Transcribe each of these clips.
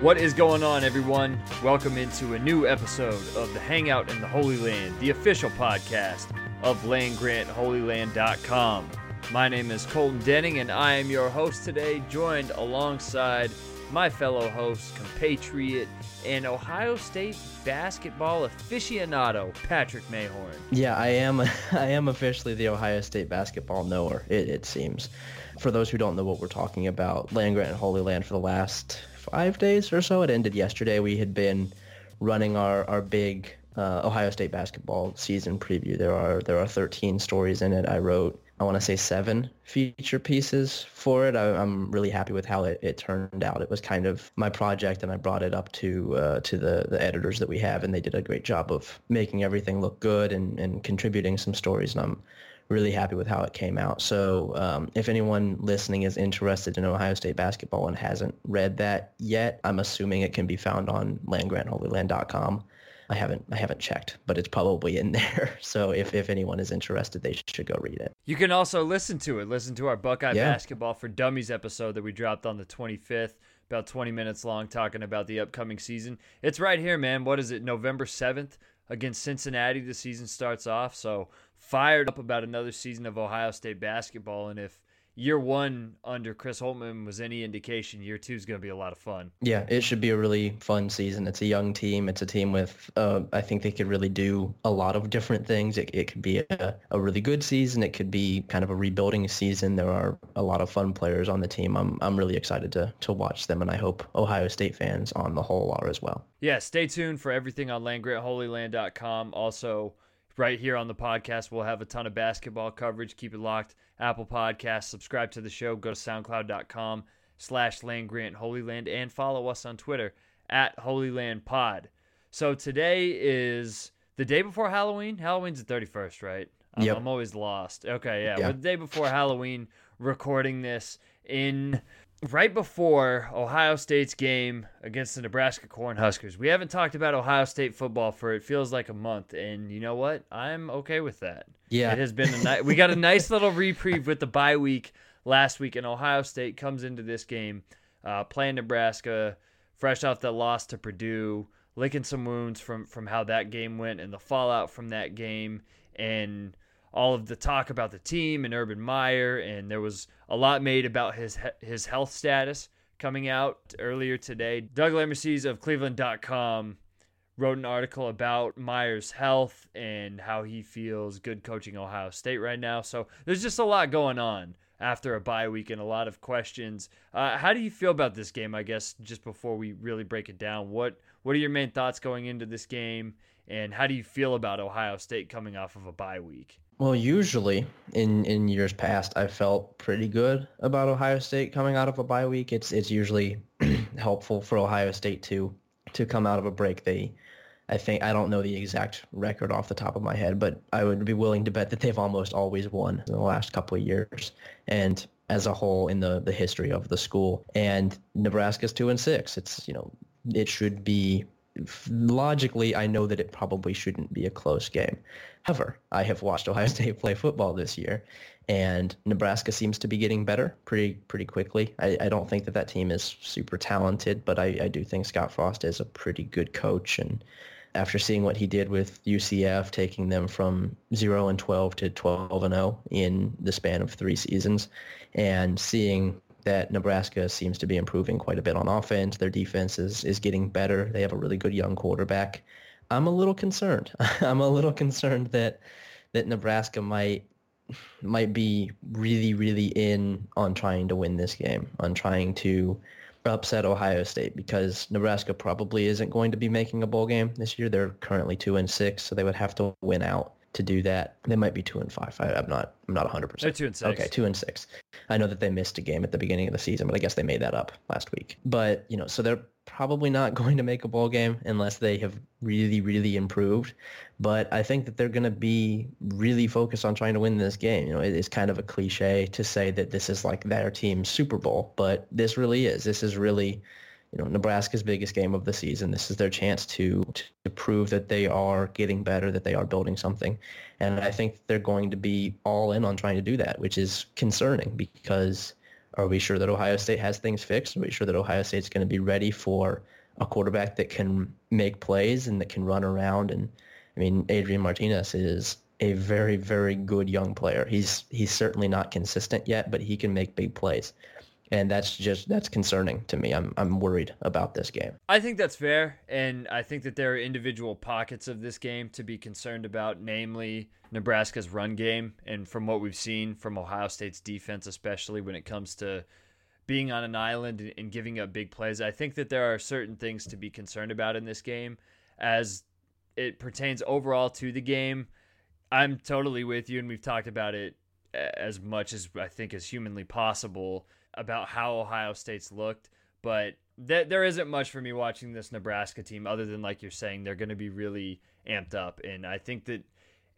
What is going on, everyone? Welcome into a new episode of the Hangout in the Holy Land, the official podcast of LandGrantHolyLand.com. My name is Colton Denning, and I am your host today, joined alongside my fellow host, compatriot, and Ohio State basketball aficionado, Patrick Mayhorn. Yeah, I am. I am officially the Ohio State basketball knower. It, it seems. For those who don't know what we're talking about, Land Grant and Holy Land for the last five days or so. It ended yesterday. We had been running our our big uh, Ohio State basketball season preview. There are there are 13 stories in it. I wrote I want to say seven feature pieces for it. I, am really happy with how it, it turned out. It was kind of my project, and I brought it up to uh, to the, the editors that we have, and they did a great job of making everything look good and, and contributing some stories. And I'm really happy with how it came out. So um, if anyone listening is interested in Ohio State basketball and hasn't read that yet, I'm assuming it can be found on landgrantholyland.com. I haven't I haven't checked, but it's probably in there. So if, if anyone is interested, they should go read it. You can also listen to it. Listen to our Buckeye yeah. Basketball for Dummies episode that we dropped on the 25th, about 20 minutes long, talking about the upcoming season. It's right here, man. What is it? November 7th against Cincinnati. The season starts off. So fired up about another season of Ohio State basketball. And if year one under Chris Holtmann was any indication, year two is going to be a lot of fun. Yeah, it should be a really fun season. It's a young team. It's a team with, uh, I think they could really do a lot of different things. It, it could be a, a really good season. It could be kind of a rebuilding season. There are a lot of fun players on the team. I'm, I'm really excited to, to watch them, and I hope Ohio State fans on the whole are as well. Yeah, stay tuned for everything on landgrantholyland.com. Also, right here on the podcast, we'll have a ton of basketball coverage. Keep it locked Apple Podcasts. Subscribe to the show. Go to soundcloud.com slash Land Grant Holy Land and follow us on Twitter at Holy Land Pod. So today is the day before Halloween. Halloween's the 31st, right? I'm, yep. I'm always lost. Okay, yeah. yeah. the day before Halloween, recording this in right before Ohio State's game against the Nebraska Cornhuskers. We haven't talked about Ohio State football for it feels like a month, and you know what? I'm okay with that. Yeah, it has been a nice. we got a nice little reprieve with the bye week last week, and Ohio State comes into this game uh, playing Nebraska, fresh off the loss to Purdue, licking some wounds from from how that game went and the fallout from that game, and all of the talk about the team and Urban Meyer, and there was a lot made about his his health status coming out earlier today. Doug Lesmerises of Cleveland.com wrote an article about Meyer's health and how he feels good coaching Ohio State right now. So there's just a lot going on after a bye week and a lot of questions. Uh, how do you feel about this game? I guess just before we really break it down, what what are your main thoughts going into this game, and how do you feel about Ohio State coming off of a bye week? Well, usually in, in years past, I felt pretty good about Ohio State coming out of a bye week. It's it's usually helpful for Ohio State to to come out of a break. They, I think I don't know the exact record off the top of my head, but I would be willing to bet that they've almost always won in the last couple of years. And as a whole in the the history of the school, and Nebraska's two and six. It's you know it should be logically, I know that it probably shouldn't be a close game. However, I have watched Ohio State play football this year, and Nebraska seems to be getting better pretty pretty quickly. I, I don't think that that team is super talented, but I, I do think Scott Frost is a pretty good coach. And after seeing what he did with UCF, taking them from zero and twelve to twelve and zero in the span of three seasons, and seeing that Nebraska seems to be improving quite a bit on offense. Their defense is, is getting better. They have a really good young quarterback. I'm a little concerned. I'm a little concerned that that Nebraska might might be really, really in on trying to win this game, on trying to upset Ohio State because Nebraska probably isn't going to be making a bowl game this year. They're currently two and six, so they would have to win out to do that. They might be two and five. I, am not. I'm not 100. percent They're two and six. Okay, two and six. I know that they missed a game at the beginning of the season, but I guess they made that up last week. But you know, so they're probably not going to make a bowl game unless they have really, really improved. But I think that they're going to be really focused on trying to win this game. You know, it is kind of a cliche to say that this is like their team's Super Bowl, but this really is. This is really you know, Nebraska's biggest game of the season. This is their chance to, to prove that they are getting better, that they are building something. And I think they're going to be all in on trying to do that, which is concerning because Are we sure that Ohio State has things fixed? Are we sure that Ohio State's going to be ready for a quarterback that can make plays and that can run around? And I mean, Adrian Martinez is a very, very good young player. He's he's certainly not consistent yet, but he can make big plays and that's just that's concerning to me. I'm I'm worried about this game. I think that's fair, and I think that there are individual pockets of this game to be concerned about, namely Nebraska's run game, and from what we've seen from Ohio State's defense, especially when it comes to being on an island and giving up big plays. I think that there are certain things to be concerned about in this game as it pertains overall to the game. I'm totally with you, and we've talked about it as much as I think is humanly possible about how Ohio State's looked, but th- there isn't much for me watching this Nebraska team other than like you're saying they're going to be really amped up, and I think that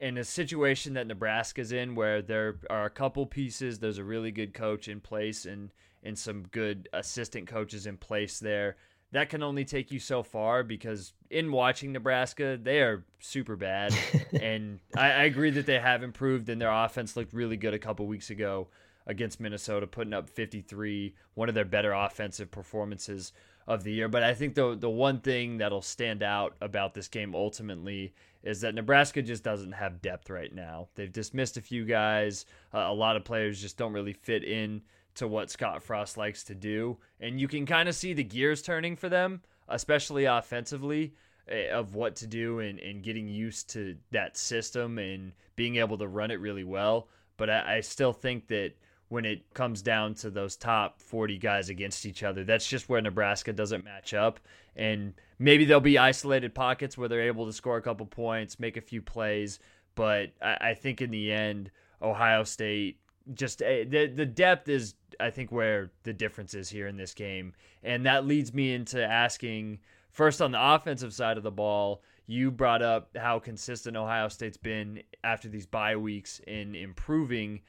in a situation that Nebraska's in where there are a couple pieces, there's a really good coach in place and and some good assistant coaches in place there. That can only take you so far because in watching Nebraska, they are super bad. and I, I, agree that they have improved and their offense looked really good a couple weeks ago against Minnesota, putting up 53, one of their better offensive performances of the year. But I think the the one thing that'll stand out about this game ultimately is that Nebraska just doesn't have depth right now. They've dismissed a few guys. Uh, a lot of players just don't really fit in to what Scott Frost likes to do, and you can kind of see the gears turning for them, especially offensively. Eh, of what to do and, and getting used to that system and being able to run it really well. But I, I still think that when it comes down to those top 40 guys against each other. That's just where Nebraska doesn't match up. And maybe there'll be isolated pockets where they're able to score a couple points, make a few plays. But I, I think in the end, Ohio State just eh, the the depth is I think where the difference is here in this game. And that leads me into asking first on the offensive side of the ball, you brought up how consistent Ohio State's been after these bye weeks in improving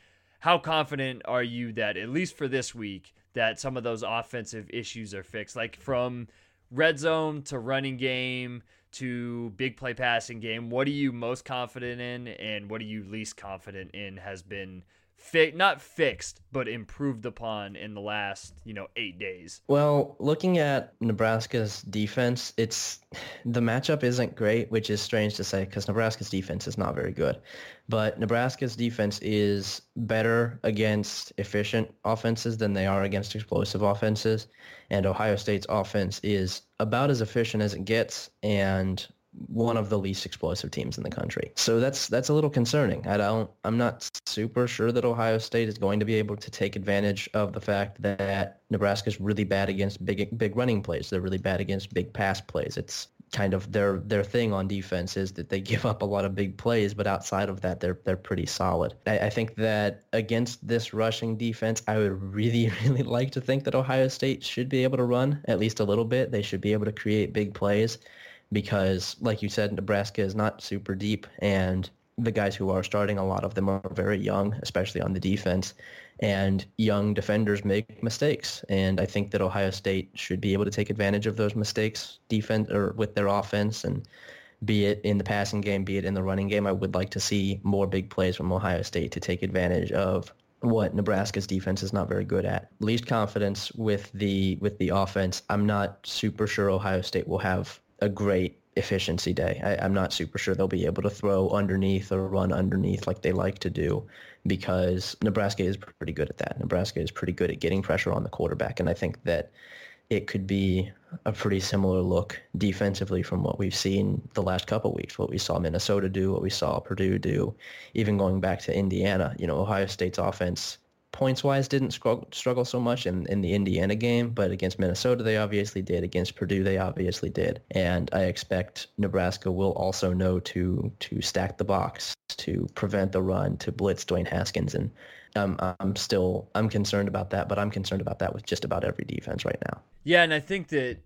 how confident are you that at least for this week that some of those offensive issues are fixed? Like from red zone to running game to big play passing game what are you most confident in and what are you least confident in has been fi- not fixed, but improved upon in the last, you know, eight days? Well, looking at Nebraska's defense, it's the matchup isn't great, which is strange to say because Nebraska's defense is not very good. But Nebraska's defense is better against efficient offenses than they are against explosive offenses. And Ohio State's offense is about as efficient as it gets and one of the least explosive teams in the country. So that's that's a little concerning. I don't I'm not super sure that Ohio State is going to be able to take advantage of the fact that Nebraska is really bad against big big running plays. They're really bad against big pass plays. It's kind of their their thing on defense is that they give up a lot of big plays, but outside of that, they're they're pretty solid. I, I, think that against this rushing defense, I would really really like to think that Ohio State should be able to run at least a little bit. They should be able to create big plays because, like you said, Nebraska is not super deep, and the guys who are starting, a lot of them are very young, especially on the defense. And young defenders make mistakes, and I think that Ohio State should be able to take advantage of those mistakes, defense or with their offense, and be it in the passing game, be it in the running game. I would like to see more big plays from Ohio State to take advantage of what Nebraska's defense is not very good at. Least confidence with the with the offense. I'm not super sure Ohio State will have a great efficiency day. I, am not super sure they'll be able to throw underneath or run underneath like they like to do because Nebraska is pretty good at that. Nebraska is pretty good at getting pressure on the quarterback, and I think that it could be a pretty similar look defensively from what we've seen the last couple weeks, what we saw Minnesota do, what we saw Purdue do, even going back to Indiana. You know, Ohio State's offense points wise didn't struggle, struggle so much in, in the Indiana game, but against Minnesota they obviously did. Against Purdue they obviously did, and I expect Nebraska will also know to to stack the box, to prevent the run, to blitz Dwayne Haskins, and I'm I'm still I'm concerned about that, but I'm concerned about that with just about every defense right now. Yeah, and I think that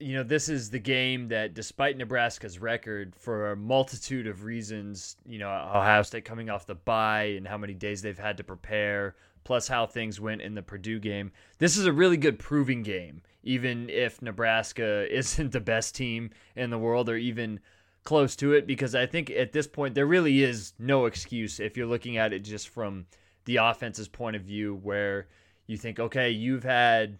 you know, this is the game that, despite Nebraska's record, for a multitude of reasons, you know, Ohio State coming off the bye and how many days they've had to prepare, plus how things went in the Purdue game. This is a really good proving game, even if Nebraska isn't the best team in the world or even close to it, because I think at this point there really is no excuse if you're looking at it just from the offense's point of view, where you think, okay, you've had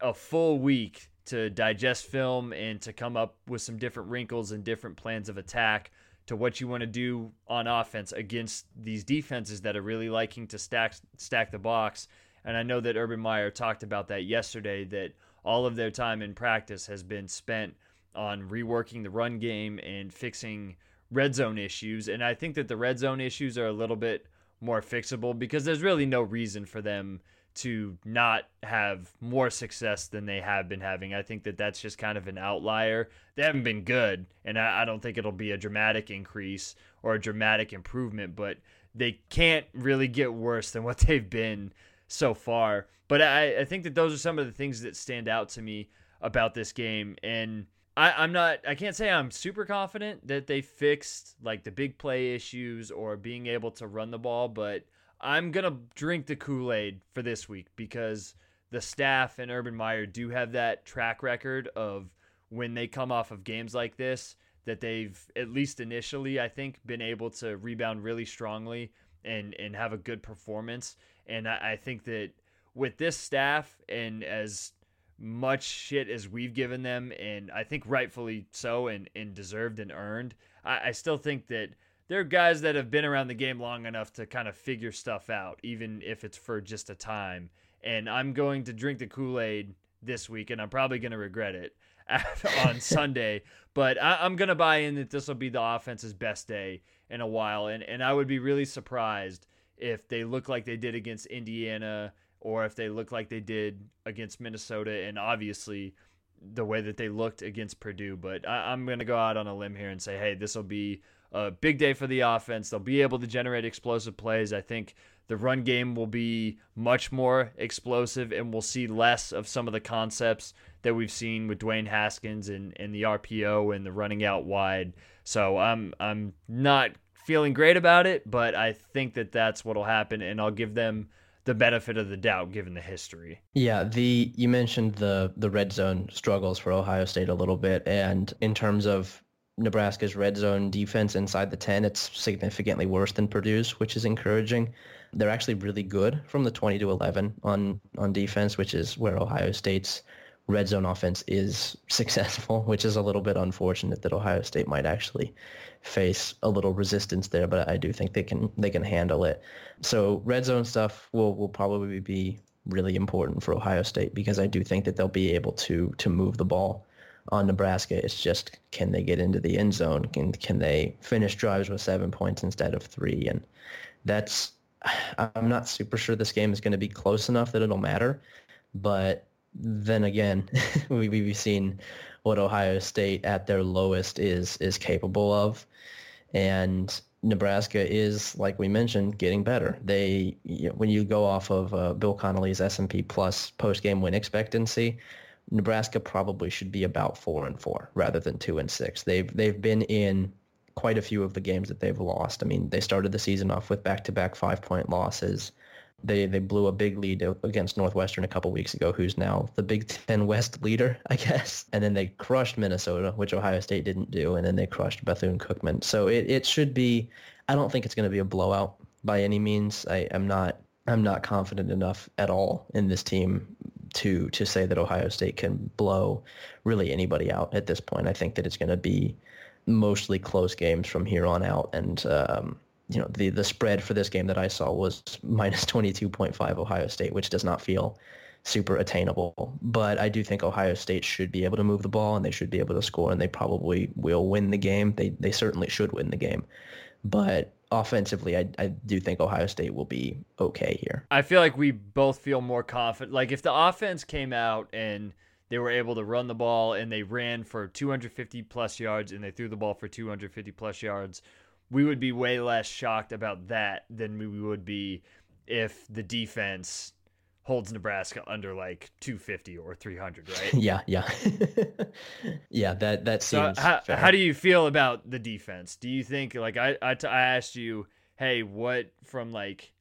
a full week to digest film and to come up with some different wrinkles and different plans of attack to what you want to do on offense against these defenses that are really liking to stack stack the box. And I know that Urban Meyer talked about that yesterday that all of their time in practice has been spent on reworking the run game and fixing red zone issues. And I think that the red zone issues are a little bit more fixable because there's really no reason for them to not have more success than they have been having. I think that that's just kind of an outlier. They haven't been good, and I, I don't think it'll be a dramatic increase or a dramatic improvement, but they can't really get worse than what they've been so far. But I, I think that those are some of the things that stand out to me about this game. And I, I'm not, I can't say I'm super confident that they fixed like the big play issues or being able to run the ball, but I'm to drink the Kool Aid for this week because the staff and Urban Meyer do have that track record of when they come off of games like this that they've at least initially I think been able to rebound really strongly and and have a good performance. And I, I think that with this staff and as much shit as we've given them and I think rightfully so and, and deserved and earned I, I still think that there are guys that have been around the game long enough to kind of figure stuff out even if it's for just a time and I'm going to drink the Kool-Aid this week and I'm probably going to regret it on Sunday. But I, am going to buy in that this will be the offense's best day in a while. And, and I would be really surprised if they look like they did against Indiana or if they look like they did against Minnesota. And obviously, the way that they looked against Purdue. But I, I'm going to go out on a limb here and say, hey, this will be a big day for the offense. They'll be able to generate explosive plays. I think the run game will be much more explosive, and we'll see less of some of the concepts that we've seen with Dwayne Haskins and, and the RPO and the running out wide. So I'm I'm not feeling great about it, but I think that that's what'll happen, and I'll give them the benefit of the doubt given the history. Yeah, the you mentioned the the red zone struggles for Ohio State a little bit, and in terms of Nebraska's red zone defense inside the 10, it's significantly worse than Purdue's, which is encouraging. They're actually really good from the 20 to 11 on on defense, which is where Ohio State's red zone offense is successful, which is a little bit unfortunate that Ohio State might actually face a little resistance there, but I do think they can they can handle it. So red zone stuff will will probably be really important for Ohio State because I do think that they'll be able to to move the ball on Nebraska. It's just can they get into the end zone? Can can they finish drives with seven points instead of three? And that's I'm not super sure this game is going to be close enough that it'll matter. But then again, we, we've seen what Ohio State at their lowest is is capable of, and Nebraska is, like we mentioned, getting better. They, you know, when you go off of uh, Bill Connelly's S&P Plus post-game win expectancy, Nebraska probably should be about four and four rather than two and six. They've they've been in quite a few of the games that they've lost. I mean, they started the season off with back-to-back five-point losses. They they blew a big lead against Northwestern a couple weeks ago, who's now the Big Ten West leader, I guess. And then they crushed Minnesota, which Ohio State didn't do, and then they crushed Bethune-Cookman. So it, it should be. I don't think it's going to be a blowout by any means. I am not. I'm not confident enough at all in this team to to say that Ohio State can blow really anybody out at this point. I think that it's going to be mostly close games from here on out, and um, you know, the, the spread for this game that I saw was minus 22.5 Ohio State, which does not feel super attainable. But I do think Ohio State should be able to move the ball and they should be able to score and they probably will win the game. They, they certainly should win the game. But offensively, I, I do think Ohio State will be okay here. I feel like we both feel more confident. Like if the offense came out and they were able to run the ball and they ran for 250 plus yards and they threw the ball for 250 plus yards – we would be way less shocked about that than we would be if the defense holds Nebraska under like 250 or 300, right? yeah, yeah. yeah, that that seems so how, how, do you feel about the defense? Do you think like I, I asked you, "Hey, what from like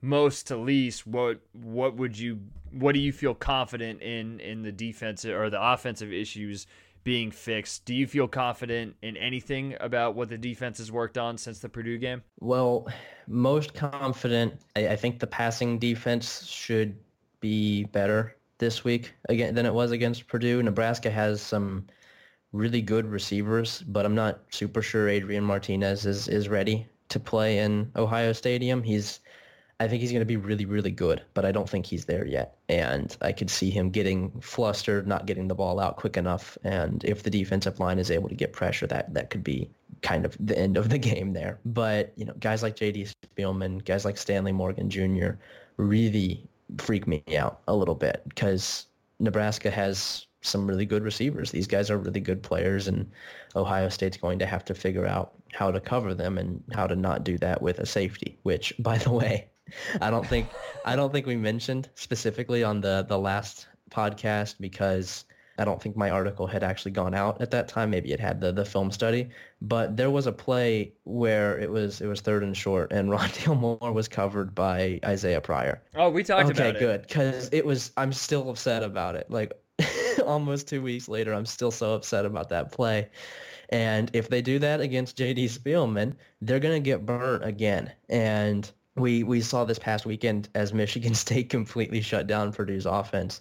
most to least, what what would you what do you feel confident in in the defensive or the offensive issues being fixed. Do you feel confident in anything about what the defense has worked on since the Purdue game? Well, most confident. I, I think the passing defense should be better this week again than it was against Purdue. Nebraska has some really good receivers, but I'm not super sure Adrian Martinez is, is ready to play in Ohio Stadium. He's I think he's going to be really, really good, but I don't think he's there yet. And I could see him getting flustered, not getting the ball out quick enough. And if the defensive line is able to get pressure, that that could be kind of the end of the game there. But you know, guys like J.D. Spielman, guys like Stanley Morgan Jr. really freak me out a little bit because Nebraska has some really good receivers. These guys are really good players, and Ohio State's going to have to figure out how to cover them and how to not do that with a safety. Which, by the way, I don't think I don't think we mentioned specifically on the the last podcast because I don't think my article had actually gone out at that time. Maybe it had the, the film study, but there was a play where it was it was third and short, and Rondale Moore was covered by Isaiah Pryor. Oh, we talked okay, about it. Okay, good, because it was. I'm still upset about it. Like almost two weeks later, I'm still so upset about that play. And if they do that against J.D. Spielman, they're gonna get burnt again. And we we saw this past weekend as Michigan State completely shut down Purdue's offense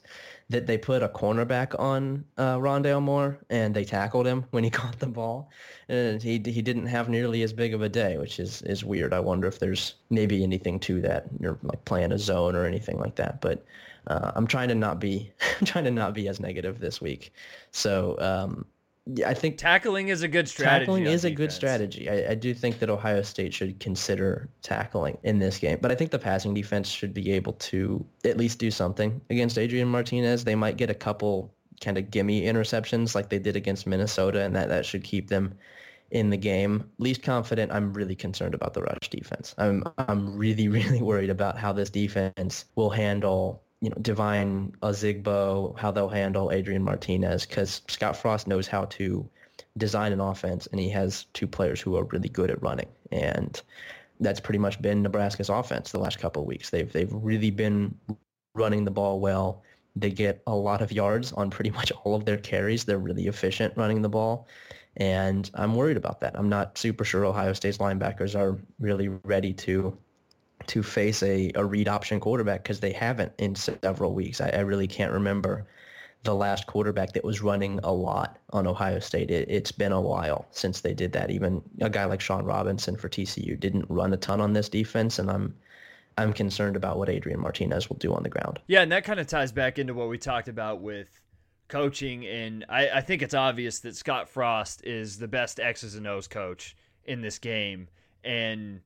that they put a cornerback on uh, Rondale Moore and they tackled him when he caught the ball, and he he didn't have nearly as big of a day, which is is weird. I wonder if there's maybe anything to that. You're like playing a zone or anything like that, but. Uh, I'm trying to not be I'm trying to not be as negative this week. So um, yeah, I think tackling is a good strategy. Tackling is defense. a good strategy. I, I, do think that Ohio State should consider tackling in this game, but I think the passing defense should be able to at least do something against Adrian Martinez. They might get a couple kind of gimme interceptions like they did against Minnesota, and that, that should keep them in the game. Least confident, I'm really concerned about the rush defense. I'm I'm really really worried about how this defense will handle you know, Devine Ozigbo, how they'll handle Adrian Martinez, because Scott Frost knows how to design an offense, and he has two players who are really good at running, and that's pretty much been Nebraska's offense the last couple of weeks. They've they've really been running the ball well. They get a lot of yards on pretty much all of their carries. They're really efficient running the ball. And I'm worried about that. I'm not super sure Ohio State's linebackers are really ready to to face a, a read option quarterback because they haven't in several weeks. I, I, really can't remember the last quarterback that was running a lot on Ohio State. It, it's been a while since they did that. Even a guy like Shawn Robinson for TCU didn't run a ton on this defense, and I'm I'm concerned about what Adrian Martinez will do on the ground. Yeah, and that kind of ties back into what we talked about with coaching, and I, I think it's obvious that Scott Frost is the best X's and O's coach in this game, and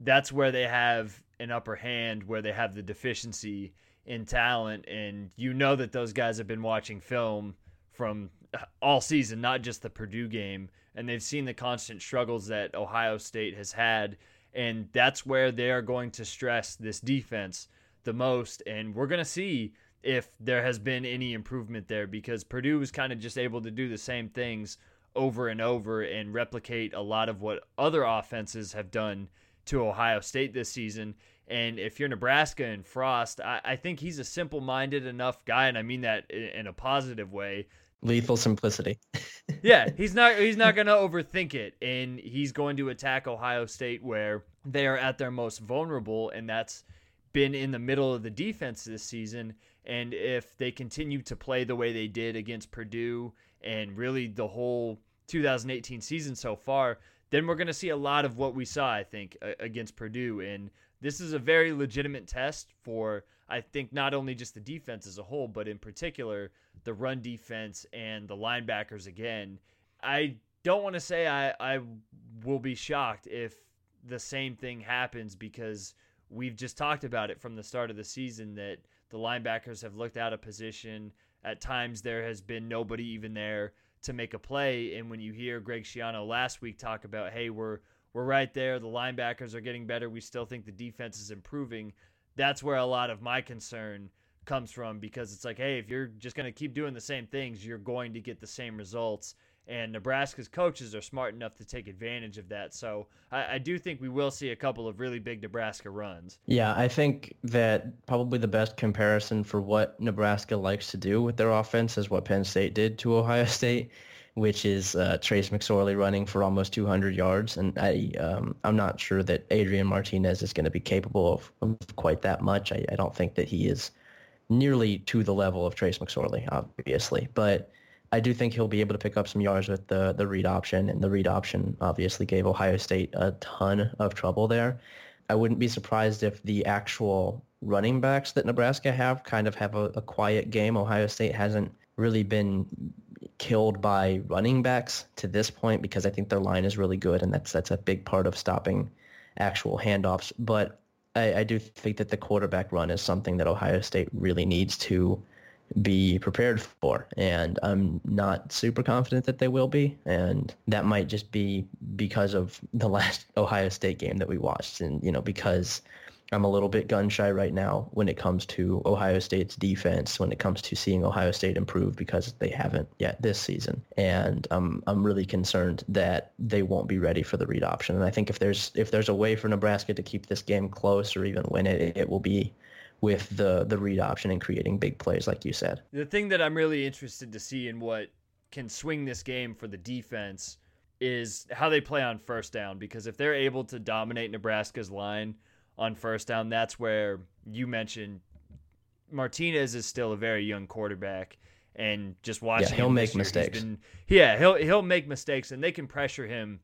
that's where they have an upper hand, where they have the deficiency in talent. And you know that those guys have been watching film from uh, all season, not just the Purdue game. And they've seen the constant struggles that Ohio State has had. And that's where they are going to stress this defense the most. And we're going to see if there has been any improvement there because Purdue was kind of just able to do the same things over and over and replicate a lot of what other offenses have done to Ohio State this season. And if you're Nebraska and Frost, I, I think he's a simple minded enough guy, and I mean that in, in a positive way. Lethal simplicity. yeah, he's not he's not gonna overthink it, and he's going to attack Ohio State where they are at their most vulnerable, and that's been in the middle of the defense this season. And if they continue to play the way they did against Purdue and really the whole 2018 season so far, then we're going to see a lot of what we saw, I think, against Purdue. And this is a very legitimate test for, I think, not only just the defense as a whole, but in particular, the run defense and the linebackers again. I don't want to say I, I will be shocked if the same thing happens because we've just talked about it from the start of the season that the linebackers have looked out of position. At times, there has been nobody even there to make a play. And when you hear Greg Schiano last week talk about, hey, we're we're right there, the linebackers are getting better, we still think the defense is improving. That's where a lot of my concern comes from because it's like, hey, if you're just going to keep doing the same things, you're going to get the same results. And Nebraska's coaches are smart enough to take advantage of that. So I, I, do think we will see a couple of really big Nebraska runs. Yeah, I think that probably the best comparison for what Nebraska likes to do with their offense is what Penn State did to Ohio State. which is uh, Trace McSorley running for almost 200 yards, and I um, I'm not sure that Adrian Martinez is going to be capable of, of quite that much. I, I don't think that he is nearly to the level of Trace McSorley, obviously, but I do think he'll be able to pick up some yards with the the read option, and the read option obviously gave Ohio State a ton of trouble there. I wouldn't be surprised if the actual running backs that Nebraska have kind of have a, a quiet game. Ohio State hasn't really been killed by running backs to this point because I think their line is really good, and that's that's a big part of stopping actual handoffs. But I, I do think that the quarterback run is something that Ohio State really needs to be prepared for. And I'm not super confident that they will be. And that might just be because of the last Ohio State game that we watched. And, you know, because I'm a little bit gun shy right now when it comes to Ohio State's defense, when it comes to seeing Ohio State improve because they haven't yet this season. And I'm I'm really concerned that they won't be ready for the read option. And I think if there's if there's a way for Nebraska to keep this game close or even win it, it will be with the the read option and creating big plays like you said. The thing that I'm really interested to see in what can swing this game for the defense is how they play on first down because if they're able to dominate Nebraska's line on first down, that's where you mentioned Martinez is still a very young quarterback and just watching yeah, he'll make mistakes. Been, yeah, he'll he'll make mistakes and they can pressure him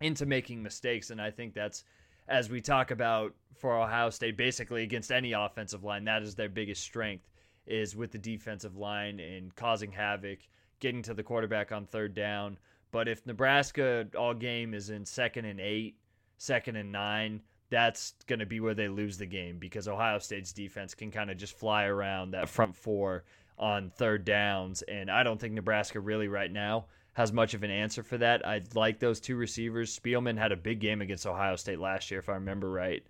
into making mistakes and I think that's as we talk about for Ohio State, basically against any offensive line, that is their biggest strength is with the defensive line and causing havoc, getting to the quarterback on third down. But if Nebraska all game is in second and eight, second and nine, that's going to be where they lose the game because Ohio State's defense can kind of just fly around that front four on third downs. And I don't think Nebraska really right now has much of an answer for that. I like those two receivers. Spielman had a big game against Ohio State last year, if I remember right.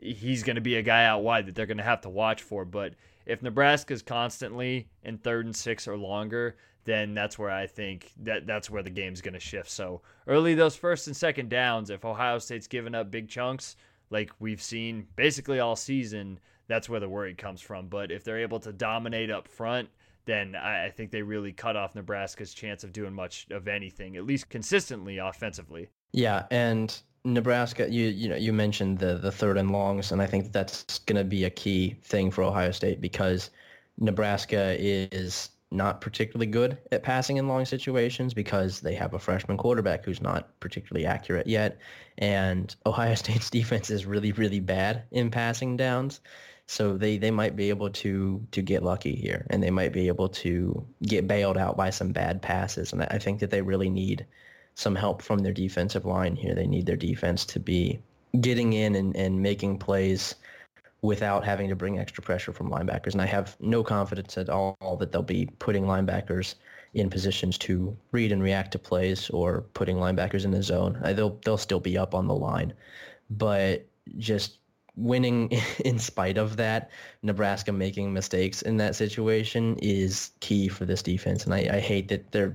He's going to be a guy out wide that they're going to have to watch for. But if Nebraska's constantly in third and six or longer, then that's where I think that that's where the game's going to shift. So early those first and second downs, if Ohio State's giving up big chunks, like we've seen basically all season, that's where the worry comes from. But if they're able to dominate up front then I, think they really cut off Nebraska's chance of doing much of anything, at least consistently offensively. Yeah, and Nebraska, you you know you mentioned the the third and longs, and I think that's going to be a key thing for Ohio State because Nebraska is not particularly good at passing in long situations because they have a freshman quarterback who's not particularly accurate yet, and Ohio State's defense is really really bad in passing downs. So they, they might be able to to get lucky here, and they might be able to get bailed out by some bad passes. And I think that they really need some help from their defensive line here. They need their defense to be getting in and, and making plays without having to bring extra pressure from linebackers. And I have no confidence at all that they'll be putting linebackers in positions to read and react to plays or putting linebackers in the zone. They'll they'll still be up on the line, but just winning in spite of that, Nebraska making mistakes in that situation is key for this defense. And I, I hate that they're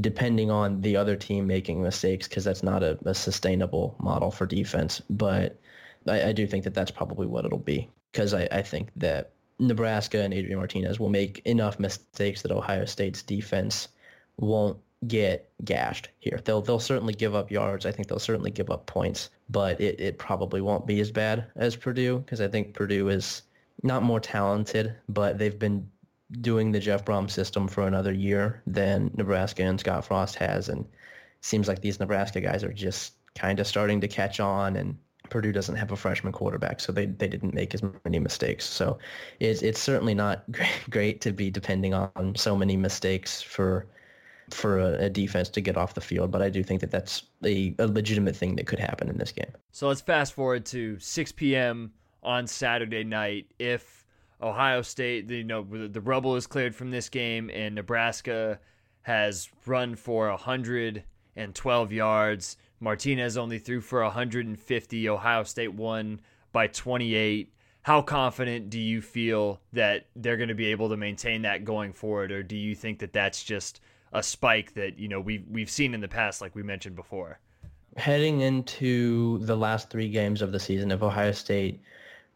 depending on the other team making mistakes because that's not a, a, sustainable model for defense. But I, I, do think that that's probably what it'll be because I, I think that Nebraska and Adrian Martinez will make enough mistakes that Ohio State's defense won't get gashed here. They'll they'll certainly give up yards. I think they'll certainly give up points, but it, it probably won't be as bad as Purdue because I think Purdue is not more talented, but they've been doing the Jeff Brohm system for another year than Nebraska and Scott Frost has, and seems like these Nebraska guys are just kind of starting to catch on and Purdue doesn't have a freshman quarterback, so they, they didn't make as many mistakes. So it's it's certainly not great to be depending on so many mistakes for for a, a, defense to get off the field. But I do think that that's a, a legitimate thing that could happen in this game. So let's fast forward to 6 p.m. on Saturday night. If Ohio State, you know, the rubble is cleared from this game, and Nebraska has run for 112 yards. Martinez only threw for 150. Ohio State won by 28. How confident do you feel that they're going to be able to maintain that going forward, or do you think that that's just a spike that you know we've we've seen in the past, like we mentioned before. Heading into the last three games of the season, if Ohio State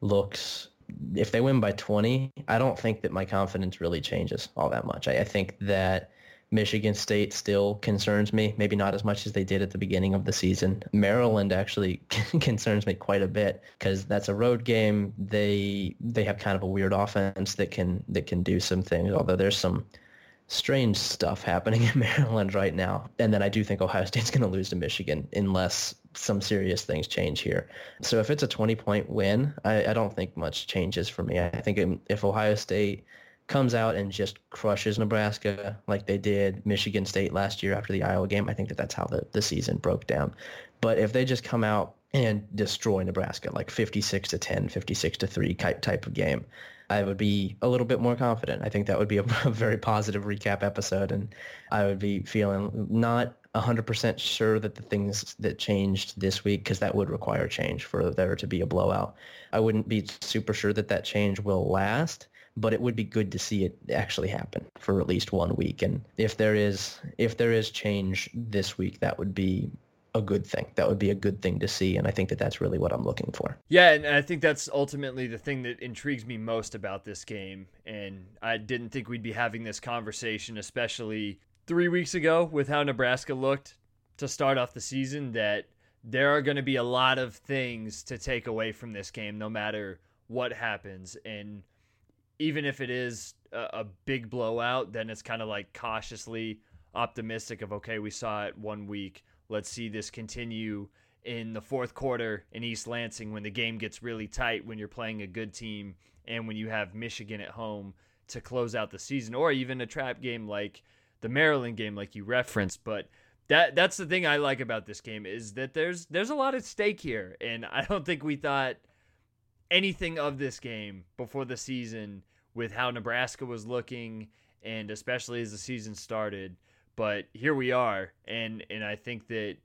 looks, if they win by 20, I don't think that my confidence really changes all that much. I, I think that Michigan State still concerns me, maybe not as much as they did at the beginning of the season. Maryland actually concerns me quite a bit because that's a road game. They they have kind of a weird offense that can that can do some things. Although there's some strange stuff happening in Maryland right now. And then I do think Ohio State's going to lose to Michigan unless some serious things change here. So if it's a 20-point win, I, I don't think much changes for me. I think if Ohio State comes out and just crushes Nebraska like they did Michigan State last year after the Iowa game, I think that that's how the, the season broke down. But if they just come out and destroy Nebraska like 56 to 10, 56 to 3 type of game, I would be a little bit more confident. I think that would be a, a very positive recap episode, and I would be feeling not 100% sure that the things that changed this week, because that would require change for there to be a blowout. I wouldn't be super sure that that change will last, but it would be good to see it actually happen for at least one week. And if there is if there is change this week, that would be a good thing. That would be a good thing to see, and I think that that's really what I'm looking for. Yeah, and I think that's ultimately the thing that intrigues me most about this game. And I didn't think we'd be having this conversation, especially three weeks ago, with how Nebraska looked to start off the season. That there are going to be a lot of things to take away from this game, no matter what happens. And even if it is a, a big blowout, then it's kind of like cautiously optimistic of okay, we saw it one week let's see this continue in the fourth quarter in East Lansing when the game gets really tight when you're playing a good team and when you have Michigan at home to close out the season or even a trap game like the Maryland game like you referenced. But that that's the thing I like about this game is that there's there's a lot at stake here. And I don't think we thought anything of this game before the season with how Nebraska was looking and especially as the season started but here we are, and and I think that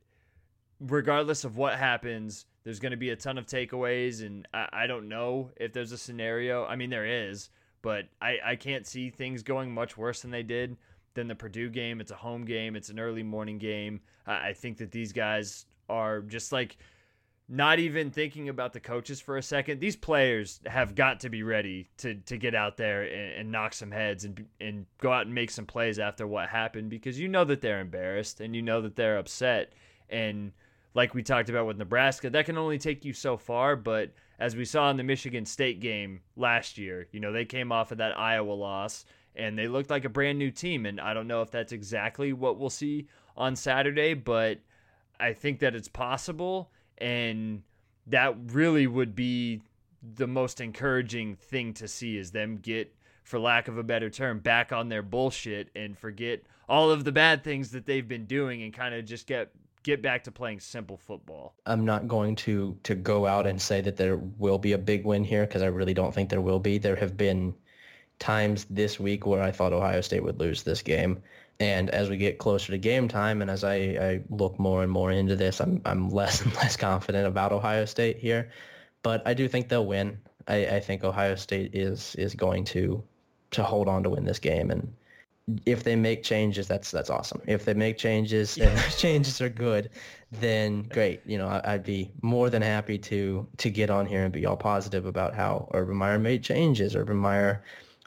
regardless of what happens, there's going to be a ton of takeaways, and I, I don't know if there's a scenario. I mean, there is, but I I can't see things going much worse than they did than the Purdue game. It's a home game. It's an early morning game. I, I think that these guys are just like not even thinking about the coaches for a second. These players have got to be ready to to get out there and, and, knock some heads and and go out and make some plays after what happened because you know that they're embarrassed and you know that they're upset and like we talked about with Nebraska, that can only take you so far. But as we saw in the Michigan State game last year, you know they came off of that Iowa loss and they looked like a brand new team. And I don't know if that's exactly what we'll see on Saturday, but I think that it's possible and that really would be the most encouraging thing to see is them get for lack of a better term back on their bullshit and forget all of the bad things that they've been doing and kind of just get get back to playing simple football. I'm not going to to go out and say that there will be a big win here because I really don't think there will be. There have been times this week where I thought Ohio State would lose this game. And as we get closer to game time, and as I, I look more and more into this, I'm I'm less and less confident about Ohio State here. But I do think they'll win. I, I think Ohio State is is going to to hold on to win this game. And if they make changes, that's that's awesome. If they make changes and those changes are good, then great. You know, I, would be more than happy to to get on here and be all positive about how Urban Meyer made changes. Urban Meyer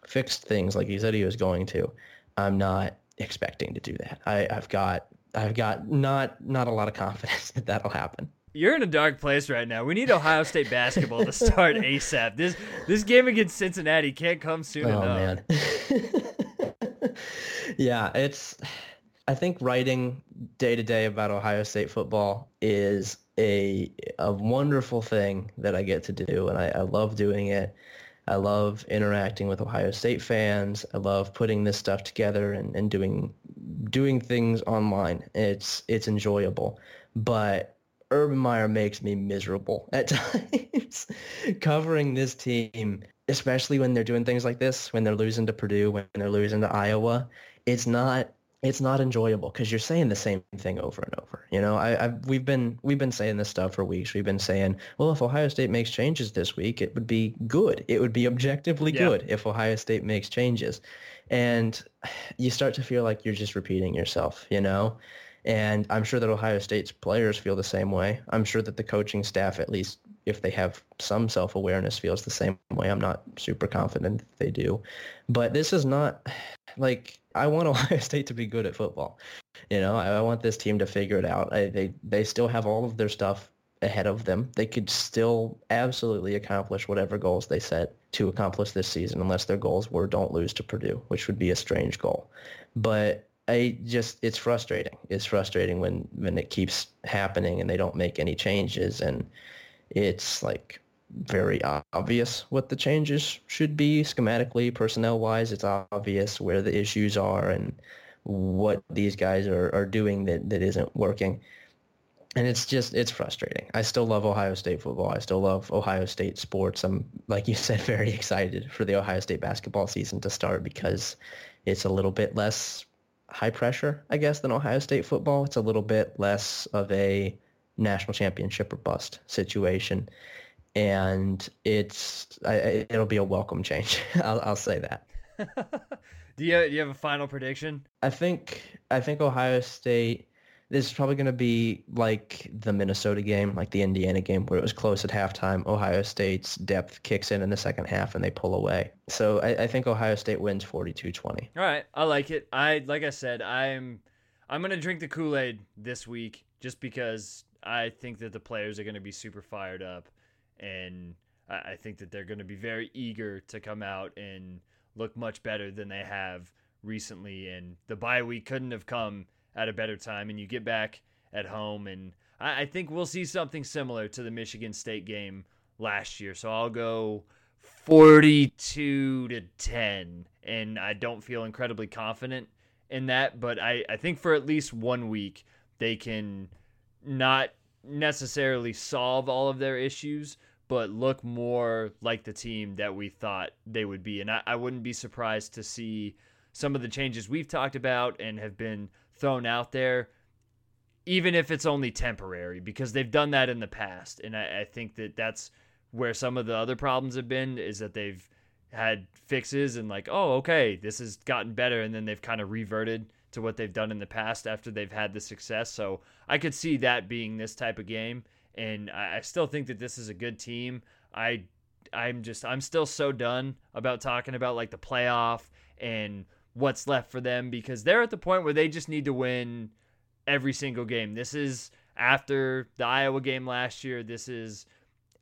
fixed things like he said he was going to. I'm not expecting to do that. I, I've got I've got not not a lot of confidence that that'll happen. You're in a dark place right now. We need Ohio State basketball to start ASAP. This this game against Cincinnati can't come soon oh, enough. man. yeah, it's I think writing day to day about Ohio State football is a a wonderful thing that I get to do and I, I love doing it. I love interacting with Ohio State fans. I love putting this stuff together and, and doing doing things online. It's it's enjoyable. But Urban Meyer makes me miserable at times covering this team, especially when they're doing things like this, when they're losing to Purdue, when they're losing to Iowa. It's not it's not enjoyable because you're saying the same thing over and over. You know, I, I've, we've been we've been saying this stuff for weeks. We've been saying, well, if Ohio State makes changes this week, it would be good. It would be objectively yeah. good if Ohio State makes changes, and you start to feel like you're just repeating yourself. You know, and I'm sure that Ohio State's players feel the same way. I'm sure that the coaching staff at least if they have some self-awareness, feels the same way. I'm not super confident they do. But this is not like I want Ohio State to be good at football. You know, I, I want this team to figure it out. I, they they still have all of their stuff ahead of them. They could still absolutely accomplish whatever goals they set to accomplish this season, unless their goals were don't lose to Purdue, which would be a strange goal. But I just it's frustrating. It's frustrating when when it keeps happening and they don't make any changes and it's like very obvious what the changes should be schematically, personnel wise. It's obvious where the issues are and what these guys are, are doing that, that isn't working. And it's just, it's frustrating. I still love Ohio State football. I still love Ohio State sports. I'm, like you said, very excited for the Ohio State basketball season to start because it's a little bit less high pressure, I guess, than Ohio State football. It's a little bit less of a national championship or bust situation and it's I, it'll be a welcome change. I'll, I'll say that. do you do you have a final prediction? I think I think Ohio State. This is probably going to be like the Minnesota game, like the Indiana game, where it was close at halftime. Ohio State's depth kicks in in the second half, and they pull away. So I, I think Ohio State wins 42-20. All right, I like it. I like I said, I'm I'm going to drink the Kool Aid this week just because I think that the players are going to be super fired up and I think that they're going to be very eager to come out and look much better than they have recently. And the bye week couldn't have come at a better time. And you get back at home, and I think we'll see something similar to the Michigan State game last year. So I'll go 42 to 10, and I don't feel incredibly confident in that, but I, I think for at least one week they can not necessarily solve all of their issues, but look more like the team that we thought they would be. And I, I wouldn't be surprised to see some of the changes we've talked about and have been thrown out there, even if it's only temporary, because they've done that in the past. And I, I think that that's where some of the other problems have been is that they've had fixes and like, oh, okay, this has gotten better. And then they've kind of reverted to what they've done in the past after they've had the success. So I could see that being this type of game and I, still think that this is a good team. I I'm just I'm still so done about talking about like the playoff and what's left for them because they're at the point where they just need to win every single game. This is after the Iowa game last year. This is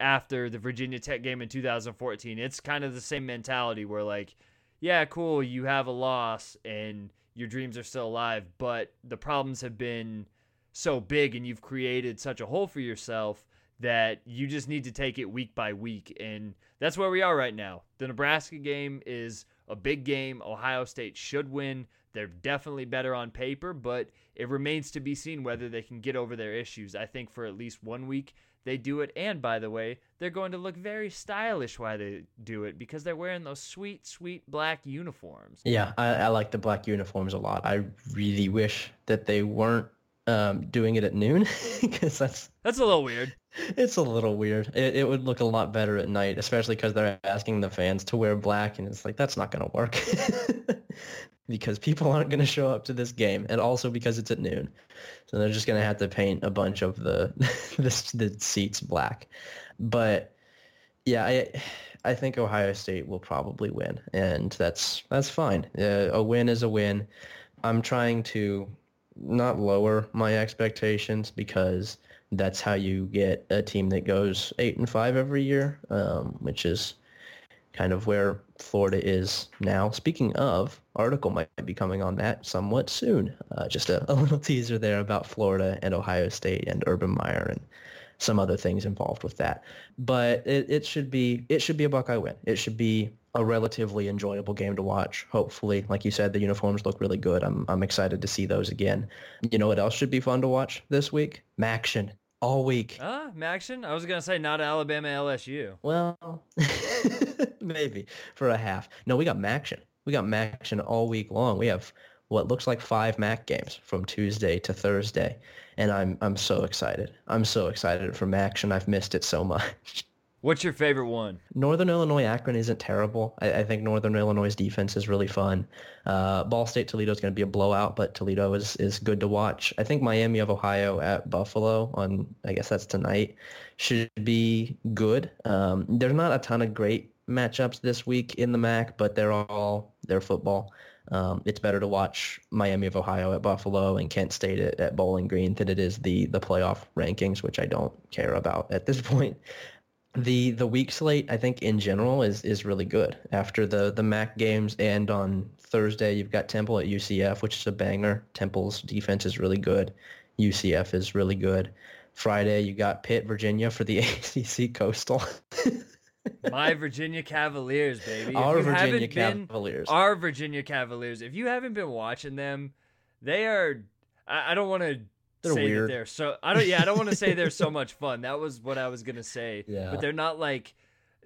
after the Virginia Tech game in 2014. It's kind of the same mentality where like, yeah, cool, you have a loss and your dreams are still alive, but the problems have been so big and you've created such a hole for yourself that you just need to take it week by week. And that's where we are right now. The Nebraska game is a big game. Ohio State should win. They're definitely better on paper, but it remains to be seen whether they can get over their issues. I think for at least one week they do it. And by the way, they're going to look very stylish while they do it because they're wearing those sweet, sweet black uniforms. Yeah, I, I like the black uniforms a lot. I really wish that they weren't um, doing it at noon because that's that's a little weird. It's a little weird. It, it would look a lot better at night, especially because they're asking the fans to wear black, and it's like that's not going to work because people aren't going to show up to this game, and also because it's at noon, so they're just going to have to paint a bunch of the the, the seats black. But yeah, I I think Ohio State will probably win, and that's that's fine. Uh, a win is a win. I'm trying to not lower my expectations because that's how you get a team that goes eight and five every year, um, which is kind of where Florida is now. Speaking of, article might be coming on that somewhat soon. Uh, just a, a, little teaser there about Florida and Ohio State and Urban Meyer and some other things involved with that. But it, it should be it should be a Buckeye win. It should be a relatively enjoyable game to watch. Hopefully, like you said, the uniforms look really good. I'm I'm excited to see those again. You know what else should be fun to watch this week? Maction all week. Ah, uh, Maction. I was gonna say not Alabama LSU. Well, maybe for a half. No, we got Maction. We got Maction all week long. We have what looks like five Mac games from Tuesday to Thursday, and I'm I'm so excited. I'm so excited for Maction. I've missed it so much. What's your favorite one? Northern Illinois Akron isn't terrible. I, I think Northern Illinois' defense is really fun. Uh, Ball State Toledo is going to be a blowout, but Toledo is, is good to watch. I think Miami of Ohio at Buffalo on I guess that's tonight should be good. Um, there's not a ton of great matchups this week in the MAC, but they're all they're football. Um, it's better to watch Miami of Ohio at Buffalo and Kent State at, at Bowling Green than it is the the playoff rankings, which I don't care about at this point the the week slate I think in general is is really good. After the the MAC games and on Thursday you've got Temple at UCF, which is a banger. Temple's defense is really good. UCF is really good. Friday you got Pitt, Virginia for the ACC Coastal. My Virginia Cavaliers, baby. If Our Virginia been- Cavaliers. our Virginia Cavaliers. If you haven't been watching them, they are. I, I don't want to They're say weird. that they're so. I don't. Yeah, I don't want to say they're so much fun. That was what I was gonna say. Yeah. But they're not like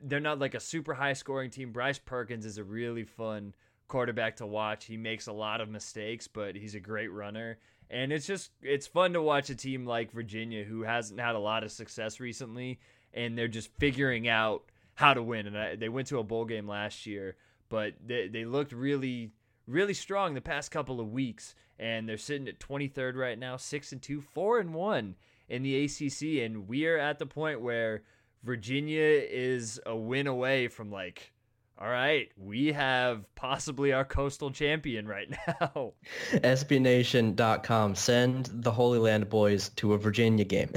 they're not like a super high scoring team. Bryce Perkins is a really fun quarterback to watch. He makes a lot of mistakes, but he's a great runner. And it's just it's fun to watch a team like Virginia who hasn't had a lot of success recently and they're just figuring out how to win. And I, they went to a bowl game last year, but they they looked really really strong the past couple of weeks and they're sitting at 23rd right now, 6 and 2, 4 and 1 in the ACC and we are at the point where Virginia is a win away from like all right, we have possibly our coastal champion right now. SBNation.com. Send the Holy Land boys to a Virginia game.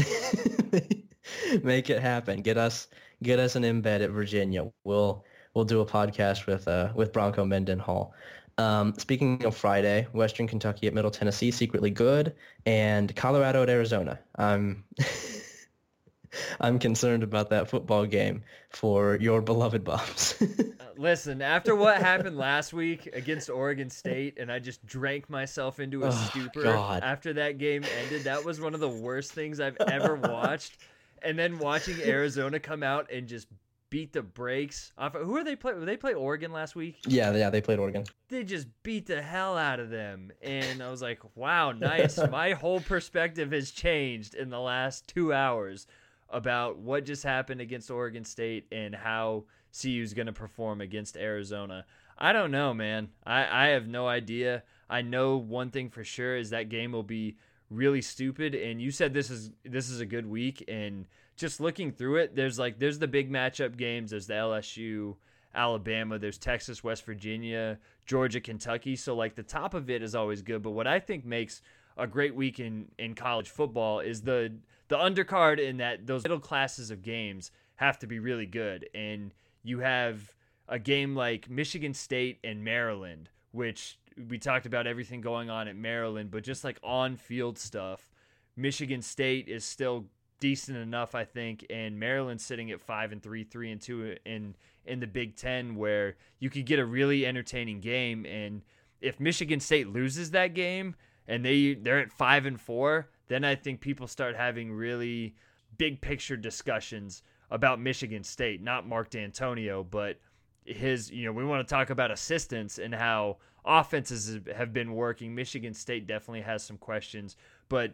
Make it happen. Get us get us an embed at Virginia. We'll we'll do a podcast with uh with Bronco Mendenhall. Um, speaking of Friday, Western Kentucky at Middle Tennessee, secretly good, and Colorado at Arizona. I'm I'm concerned about that football game for your beloved Buffs. Uh, Listen, after what happened last week against Oregon State, and I just drank myself into a Oh, stupor God. after that game ended, that was one of the worst things I've ever watched. And then watching Arizona come out and just beat the brakes off. Who are they play? They play Oregon last week. yeah, yeah, they played Oregon. They just beat the hell out of them, and I was like, "Wow, nice." My whole perspective has changed in the last two hours about what just happened against Oregon State and how CU is going to perform against Arizona. I don't know, man. I, I have no idea. I know one thing for sure is that game will be really stupid. And you said this is this is a good week, and just looking through it, there's like there's the big matchup games. There's the LSU, Alabama. There's Texas, West Virginia, Georgia, Kentucky. So like the top of it is always good. But what I think makes a great week in, in college football is the the undercard in that those middle classes of games have to be really good. And you have a game like Michigan State and Maryland, which we talked about everything going on at Maryland, but just like on field stuff, Michigan State is still decent enough, I think, and Maryland's sitting at five and three, three and two in in the Big Ten, where you could get a really entertaining game. And if Michigan State loses that game and they they're at five and four, then I think people start having really big picture discussions about Michigan State, not Mark Dantonio, but his. You know, we want to talk about assistance and how offenses have been working. Michigan State definitely has some questions, but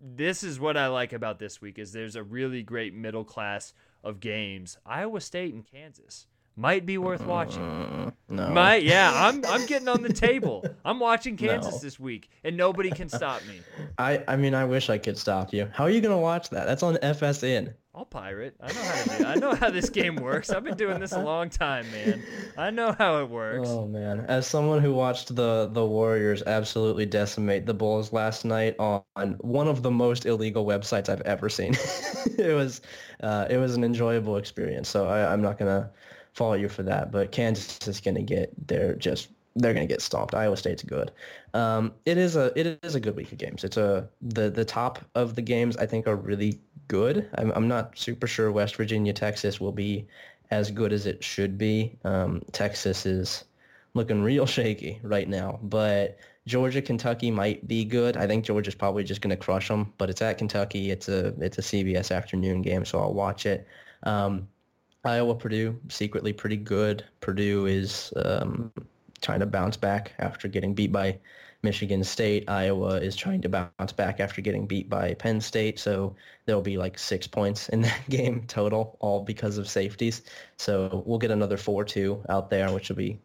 this is what I like about this week is there's a really great middle class of games. Iowa State and Kansas might be worth watching. Mm, no. Might yeah, I'm I'm getting on the table. I'm watching Kansas No. this week and nobody can stop me. I, I mean, I wish I could stop you. How are you going to watch that? That's on FSN. I'll pirate. I know how to do. I know how this game works. I've been doing this a long time, man. I know how it works. Oh, man. As someone who watched the, the Warriors absolutely decimate the Bulls last night on one of the most illegal websites I've ever seen, it was uh, it was an enjoyable experience. So I, I'm not going to follow you for that. But Kansas is going to get they're just they're going to get stomped. Iowa State's good. Um, it is a it is a good week of games. It's a the the top of the games I think are really good. I'm I'm not super sure West Virginia Texas will be as good as it should be. Um, Texas is looking real shaky right now, but Georgia Kentucky might be good. I think Georgia's probably just going to crush them, but it's at Kentucky. It's a it's a CBS afternoon game, so I'll watch it. Um, Iowa Purdue secretly pretty good. Purdue is um, trying to bounce back after getting beat by Michigan State. Iowa is trying to bounce back after getting beat by Penn State, so there'll be like six points in that game total, all because of safeties. So we'll get another 4-2 out there, which will be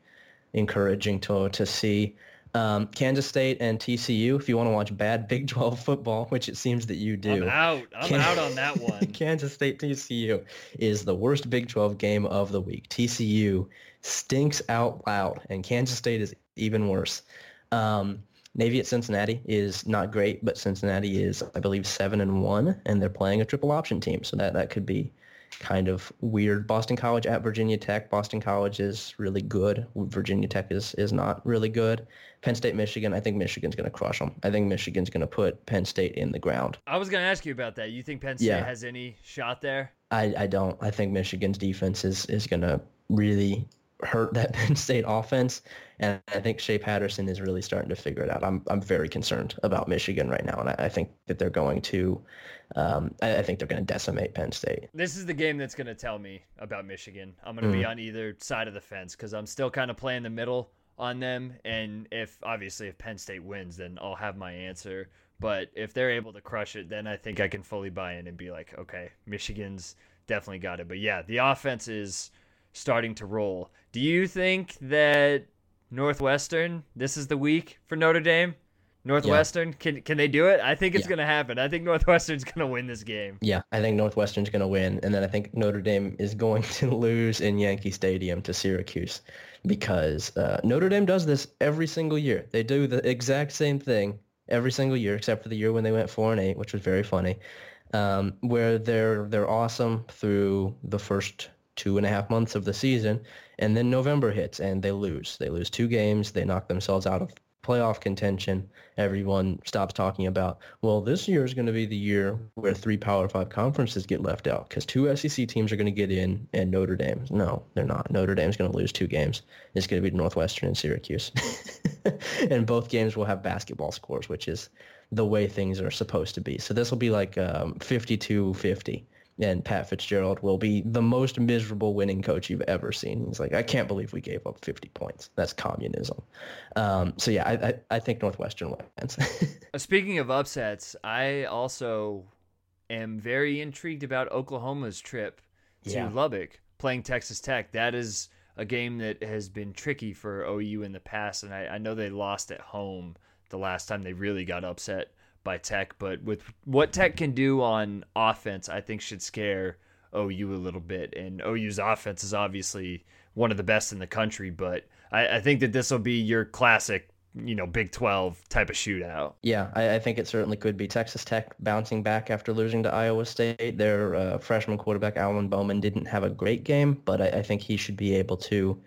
encouraging to to see. Um, Kansas State and TCU, if you want to watch bad Big 12 football, which it seems that you do. I'm out. I'm Can- out on that one. Kansas State TCU is the worst Big 12 game of the week. TCU stinks out loud, and Kansas State is even worse. Um, Navy at Cincinnati is not great, but Cincinnati is, I believe, seven and one, and they're playing a triple option team, so that that could be kind of weird. Boston College at Virginia Tech. Boston College is really good. Virginia Tech is, is not really good. Penn State, Michigan. I think Michigan's going to crush them. I think Michigan's going to put Penn State in the ground. I was going to ask you about that. You think Penn State yeah. has any shot there? I, I don't. I think Michigan's defense is, is going to really hurt that Penn State offense. And I think Shea Patterson is really starting to figure it out. I'm I'm very concerned about Michigan right now, and I, I think that they're going to, um, I, I, think they're going to decimate Penn State. This is the game that's going to tell me about Michigan. I'm going to mm. be on either side of the fence because I'm still kind of playing the middle on them. And if obviously if Penn State wins, then I'll have my answer. But if they're able to crush it, then I think I can fully buy in and be like, okay, Michigan's definitely got it. But yeah, the offense is starting to roll. Do you think that Northwestern, this is the week for Notre Dame? Northwestern, yeah. can can they do it? I think it's yeah. going to happen. I think Northwestern's going to win this game. Yeah, I think Northwestern's going to win, and then I think Notre Dame is going to lose in Yankee Stadium to Syracuse because uh, Notre Dame does this every single year. They do the exact same thing every single year, except for the year when they went four and eight, which was very funny. Um, where they're they're awesome through the first two and a half months of the season, and then November hits and they lose. They lose two games. They knock themselves out of playoff contention. Everyone stops talking about, well, this year is going to be the year where three Power Five conferences get left out because two SEC teams are going to get in and Notre Dame. No, they're not. Notre Dame's going to lose two games. It's going to be Northwestern and Syracuse. and both games will have basketball scores, which is the way things are supposed to be. So this will be like um, 52-50 and Pat Fitzgerald will be the most miserable winning coach you've ever seen. He's like, I can't believe we gave up 50 points. That's communism. Um, so yeah, I, I, I, think Northwestern wins. Uh, speaking of upsets, I also am very intrigued about Oklahoma's trip to yeah. Lubbock playing Texas Tech. That is a game that has been tricky for OU in the past, and I, I know they lost at home the last time they really got upset by Tech, but with what Tech can do on offense, I think should scare OU a little bit. And OU's offense is obviously one of the best in the country, but I, I think that this will be your classic, you know, Big 12 type of shootout. Yeah, I, I, think it certainly could be. Texas Tech bouncing back after losing to Iowa State. Their uh, freshman quarterback, Alan Bowman, didn't have a great game, but I, I think he should be able to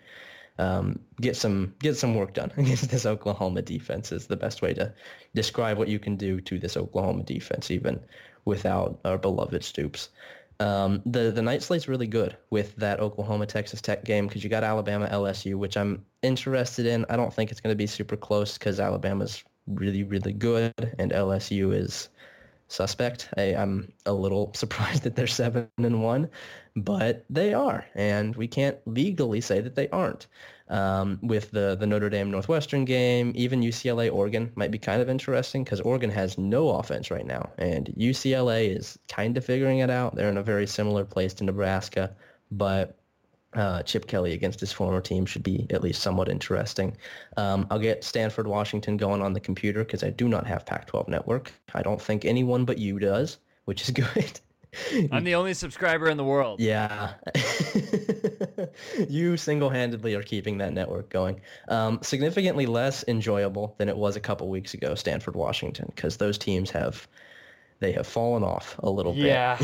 um, get some get some work done against this Oklahoma defense is the best way to describe what you can do to this Oklahoma defense, even without our beloved Stoops. Um, the the night slate's really good with that Oklahoma Texas Tech game because you got Alabama LSU, which I'm interested in. I don't think it's going to be super close because Alabama's really really good and LSU is suspect. I, am a little surprised that they're seven and one, but they are, and we can't legally say that they aren't. Um, with the the Notre Dame Northwestern game, even UCLA Oregon might be kind of interesting because Oregon has no offense right now, and UCLA is kind of figuring it out. They're in a very similar place to Nebraska, but uh, Chip Kelly against his former team should be at least somewhat interesting. Um, I'll get Stanford, Washington going on the computer because I do not have Pac-12 network. I don't think anyone but you does, which is good. I'm the only subscriber in the world. Yeah. you single-handedly are keeping that network going. Um, significantly less enjoyable than it was a couple weeks ago, Stanford, Washington, because those teams have they have fallen off a little bit. Yeah.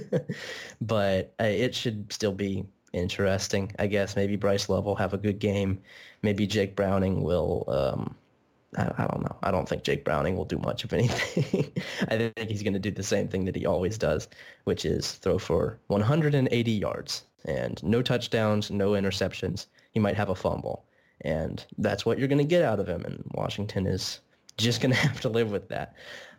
but uh, it should still be interesting. I guess maybe Bryce Love will have a good game. Maybe Jake Browning will. Um, I, I, don't know. I don't think Jake Browning will do much of anything. I think he's going to do the same thing that he always does, which is throw for 180 yards and no touchdowns, no interceptions. He might have a fumble, and that's what you're going to get out of him. And Washington is just going to have to live with that.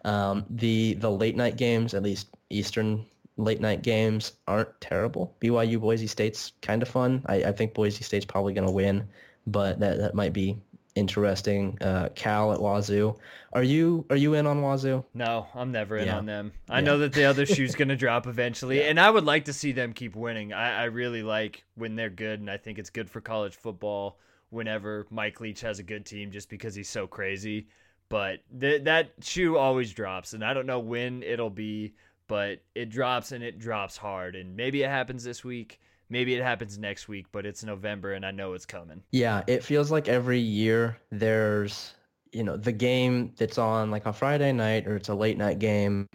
Um, the the late night games, at least Eastern late night games aren't terrible. BYU Boise State's kind of fun. I, I think Boise State's probably going to win, but that, that might be interesting. Uh, Cal at Wazoo. Are you are you in on Wazoo? No, I'm never in Yeah. on them. I Yeah. know that the other shoe's gonna drop eventually, and I would like to see them keep winning. I, I really like when they're good, and I think it's good for college football whenever Mike Leach has a good team, just because he's so crazy. But th- that shoe always drops, and I don't know when it'll be, but it drops and it drops hard. And maybe it happens this week, maybe it happens next week, but it's November, and I know it's coming. Yeah, it feels like every year there's, you know, the game that's on like on Friday night or it's a late night game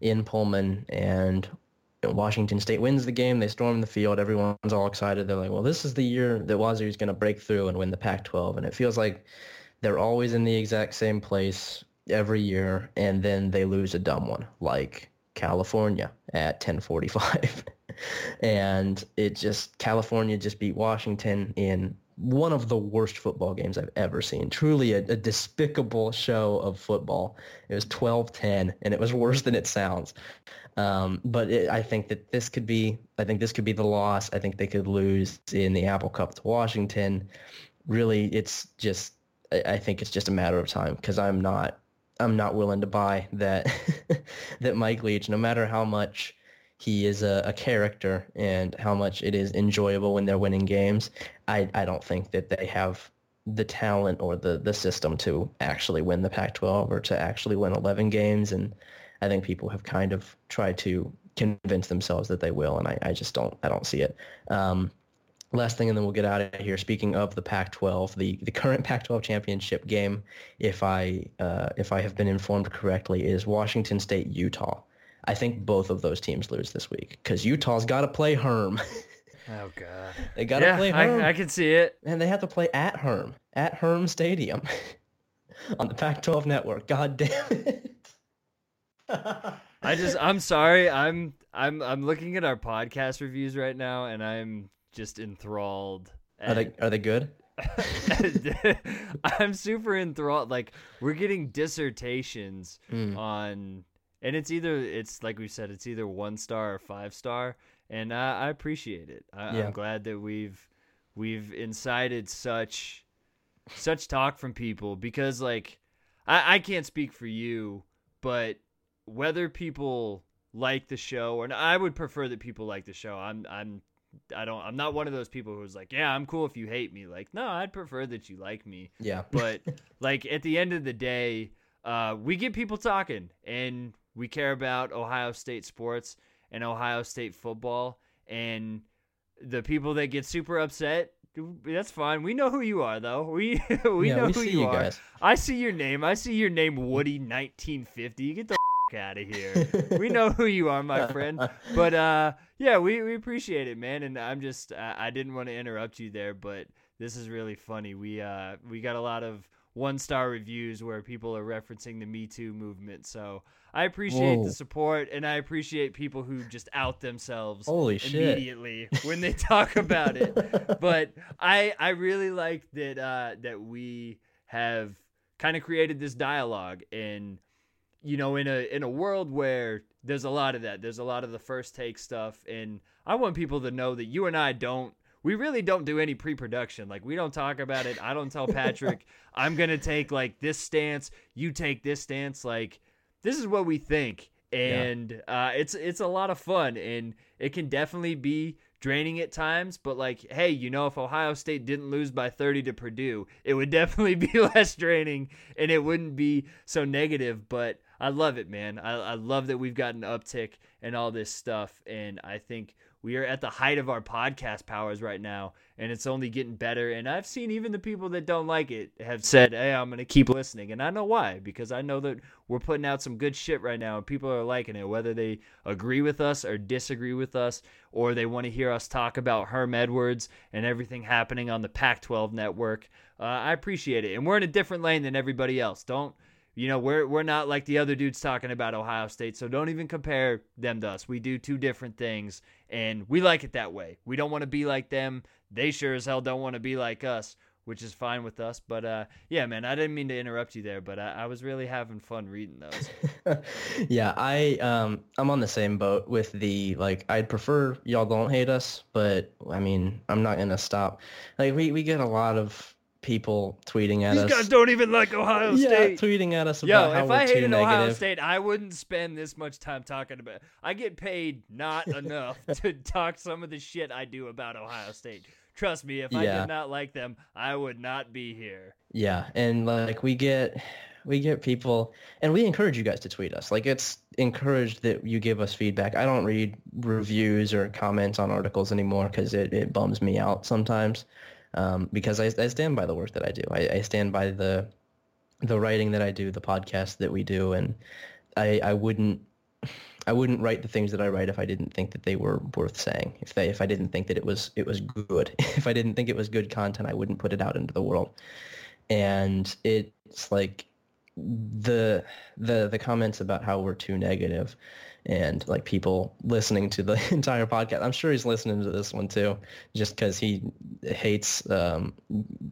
in Pullman and Washington State wins the game. They storm the field. Everyone's all excited. They're like, well, this is the year that Wazoo is going to break through and win the Pac-12. And it feels like they're always in the exact same place every year and then they lose a dumb one like California at 1045. and it just California just beat Washington in one of the worst football games I've ever seen. Truly a, a despicable show of football. It was 12-10 and it was worse than it sounds. Um, but it, I think that this could be I think this could be the loss. I think they could lose in the Apple Cup to Washington. Really, it's just I, I think it's just a matter of time because I'm not I'm not willing to buy that that Mike Leach, no matter how much he is a, a character and how much it is enjoyable when they're winning games, I, I don't think that they have the talent or the, the system to actually win the Pac-12 or to actually win 11 games. And I think people have kind of tried to convince themselves that they will, and I, I just don't I don't see it. Um, last thing, and then we'll get out of here. Speaking of the Pac-12, the, the current Pac-12 championship game, if I uh, if I have been informed correctly, is Washington State Utah. I think both of those teams lose this week because Utah's got to play Herm. Oh God. they got to Yeah, play Herm, I, I can see it. and they have to play at Herm at Herm Stadium on the Pac-12 network. God damn it! I just I'm sorry. I'm I'm I'm looking at our podcast reviews right now and I'm just enthralled. are they are they good? I'm super enthralled. Like we're getting dissertations Mm. on and it's either it's like we said it's either one star or five star and I, I appreciate it. I, Yeah. I'm glad that we've we've incited such such talk from people because like I, I can't speak for you, but whether people like the show or not, I would prefer that people like the show. I'm I'm I don't I'm not one of those people who's like, yeah, I'm cool if you hate me. Like, no, I'd prefer that you like me. Yeah, But like at the end of the day, uh, we get people talking and we care about Ohio State sports and Ohio State football and the people that get super upset. That's fine. We know who you are, though. We we yeah, know we who see you, you are. I see your name. I see your name, Woody, 1950. You Get the out of here. we know who you are, my friend. But uh, yeah, we, we appreciate it, man. And I'm just I, I didn't want to interrupt you there, but this is really funny. We uh we got a lot of one star reviews where people are referencing the Me Too movement. So I appreciate Whoa. the support, and I appreciate people who just out themselves Holy shit. immediately when they talk about it but I I really like that uh, that we have kind of created this dialogue and you know in a in a world where there's a lot of that there's a lot of the first take stuff and I want people to know that you and I don't we really don't do any pre-production. Like we don't talk about it. I don't tell Patrick I'm going to take like this stance you take this stance. Like this is what we think and uh, it's it's a lot of fun and it can definitely be draining at times but like hey you know if ohio state didn't lose by 30 to purdue it would definitely be less draining and it wouldn't be so negative but i love it man. I, I love that we've got an uptick and all this stuff and i think we are at the height of our podcast powers right now and it's only getting better and i've seen even the people that don't like it have said hey i'm gonna keep listening and i know why because i know that we're putting out some good shit right now and people are liking it whether they agree with us or disagree with us or they want to hear us talk about herm edwards and everything happening on the pac 12 network. Uh, i appreciate it and we're in a different lane than everybody else. Don't you know, we're we're not like the other dudes talking about Ohio State, so don't even compare them to us. We do two different things, and we like it that way. We don't want to be like them. They sure as hell don't want to be like us, which is fine with us. But uh, yeah, man, I didn't mean to interrupt you there, but I, I was really having fun reading those. yeah, I um I'm on the same boat with the like I'd prefer y'all don't hate us, but I mean I'm not gonna stop. Like we, we get a lot of people tweeting at These us. These guys don't even like Ohio yeah, State. tweeting at us Yo, about how if we're I too hated negative. Ohio State, I wouldn't spend this much time talking about. I get paid not enough to talk some of the shit I do about Ohio State. Trust me, if I did not like them, I would not be here. Yeah, and like we get we get people and we encourage you guys to tweet us. Like it's encouraged that you give us feedback. I don't read reviews or comments on articles anymore because it, it bums me out sometimes. Um, because I, I stand by the work that I do. I, I stand by the the writing that I do, the podcast that we do, and I I wouldn't I wouldn't write the things that I write if I didn't think that they were worth saying. If they if I didn't think that it was it was good. if I didn't think it was good content, I wouldn't put it out into the world. And it's like the the the comments about how we're too negative and like people listening to the entire podcast. I'm sure he's listening to this one too, just because he hates um,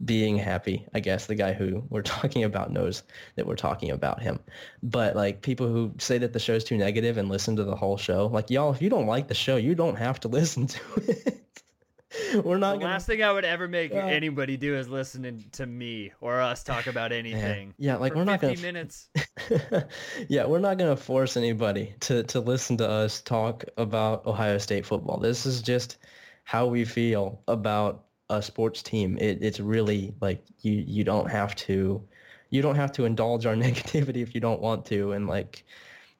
being happy. I guess the guy who we're talking about knows that we're talking about him. But like people who say that the show's too negative and listen to the whole show, like y'all, if you don't like the show, you don't have to listen to it. we're not The gonna. last thing I would ever make Yeah. anybody do is listening to me or us talk about anything. Yeah, like we're not gonna. minutes. yeah, we're not going to force anybody to, to listen to us talk about Ohio State football. This is just how we feel about a sports team. It, it's really like you, you don't have to you don't have to indulge our negativity if you don't want to and like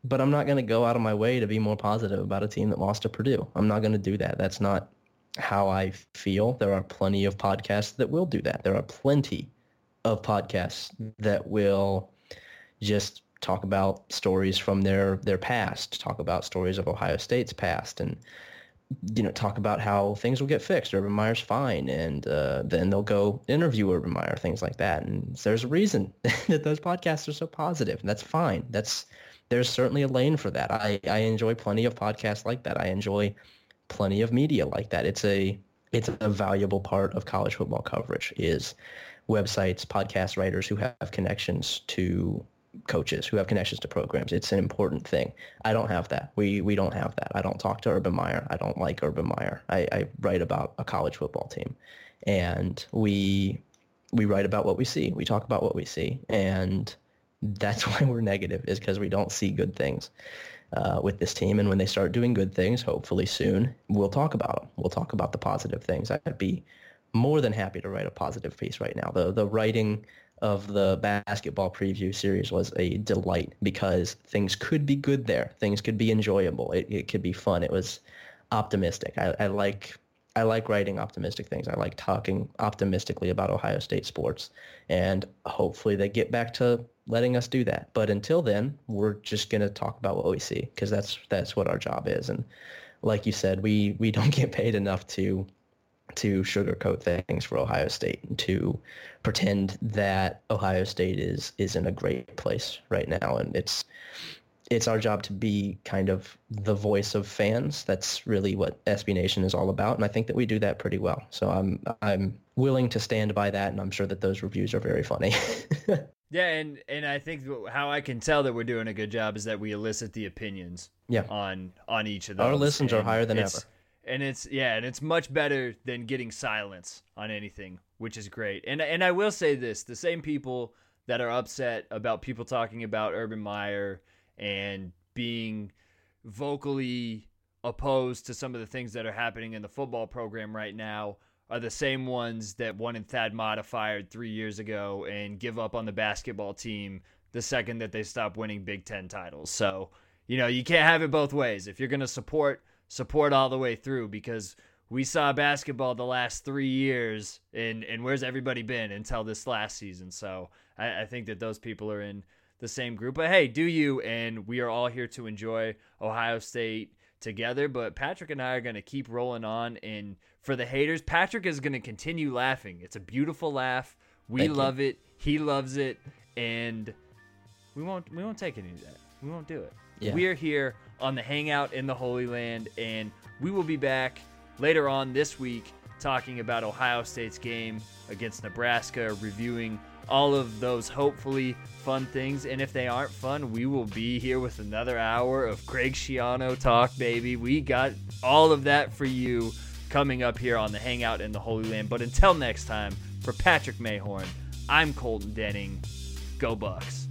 but I'm not going to go out of my way to be more positive about a team that lost to Purdue. I'm not going to do that. That's not how I feel. There are plenty of podcasts that will do that. There are plenty of podcasts that will just talk about stories from their their past, talk about stories of Ohio State's past, and you know talk about how things will get fixed. Urban Meyer's fine, and uh, then they'll go interview Urban Meyer, things like that. And there's a reason that those podcasts are so positive, and that's fine. That's there's certainly a lane for that. I, I enjoy plenty of podcasts like that. I enjoy plenty of media like that. It's a it's a valuable part of college football coverage is websites, podcast writers who have connections to coaches, who have connections to programs. It's an important thing. I don't have that. We we don't have that. I don't talk to Urban Meyer. I don't like Urban Meyer. I, I write about a college football team, and we we write about what we see. We talk about what we see, and that's why we're negative is because we don't see good things uh, with this team. And when they start doing good things, hopefully soon, we'll talk about them. We'll talk about the positive things. I'd be more than happy to write a positive piece right now. The the writing of the basketball preview series was a delight because things could be good there. Things could be enjoyable. It, it could be fun. It was optimistic. I, I like I like writing optimistic things. I like talking optimistically about Ohio State sports. And hopefully they get back to letting us do that. But until then, we're just going to talk about what we see because that's that's what our job is. And like you said, we we don't get paid enough to to sugarcoat things for Ohio State and to pretend that Ohio State is is in a great place right now and it's it's our job to be kind of the voice of fans. That's really what SB Nation is all about, and I think that we do that pretty well. So I'm I'm willing to stand by that, and I'm sure that those reviews are very funny. Yeah, and and I think how I can tell that we're doing a good job is that we elicit the opinions yeah, on on each of those. our listens are higher than ever. and it's yeah, and it's much better than getting silence on anything, which is great. And and I will say this: the same people that are upset about people talking about Urban Meyer and being vocally opposed to some of the things that are happening in the football program right now are the same ones that wanted Thad Matta fired three years ago and give up on the basketball team the second that they stop winning Big Ten titles. So, you know, you can't have it both ways. If you're going to support, support all the way through because we saw basketball the last three years and, and where's everybody been until this last season. So I, I think that those people are in the same group. But hey, do you? And we are all here to enjoy Ohio State together. But Patrick and I are going to keep rolling on. And for the haters, Patrick is going to continue laughing. It's a beautiful laugh. We Thank you. love it. He loves it. And we won't we won't take any of that. We won't do it. Yeah. We're here on the Hangout in the Holy Land, and we will be back later on this week talking about Ohio State's game against Nebraska, reviewing all of those hopefully fun things. And if they aren't fun, we will be here with another hour of Greg Schiano talk, baby. We got all of that for you coming up here on the Hangout in the Holy Land. But until next time, For Patrick Mayhorn, I'm Colton Denning. Go Bucks.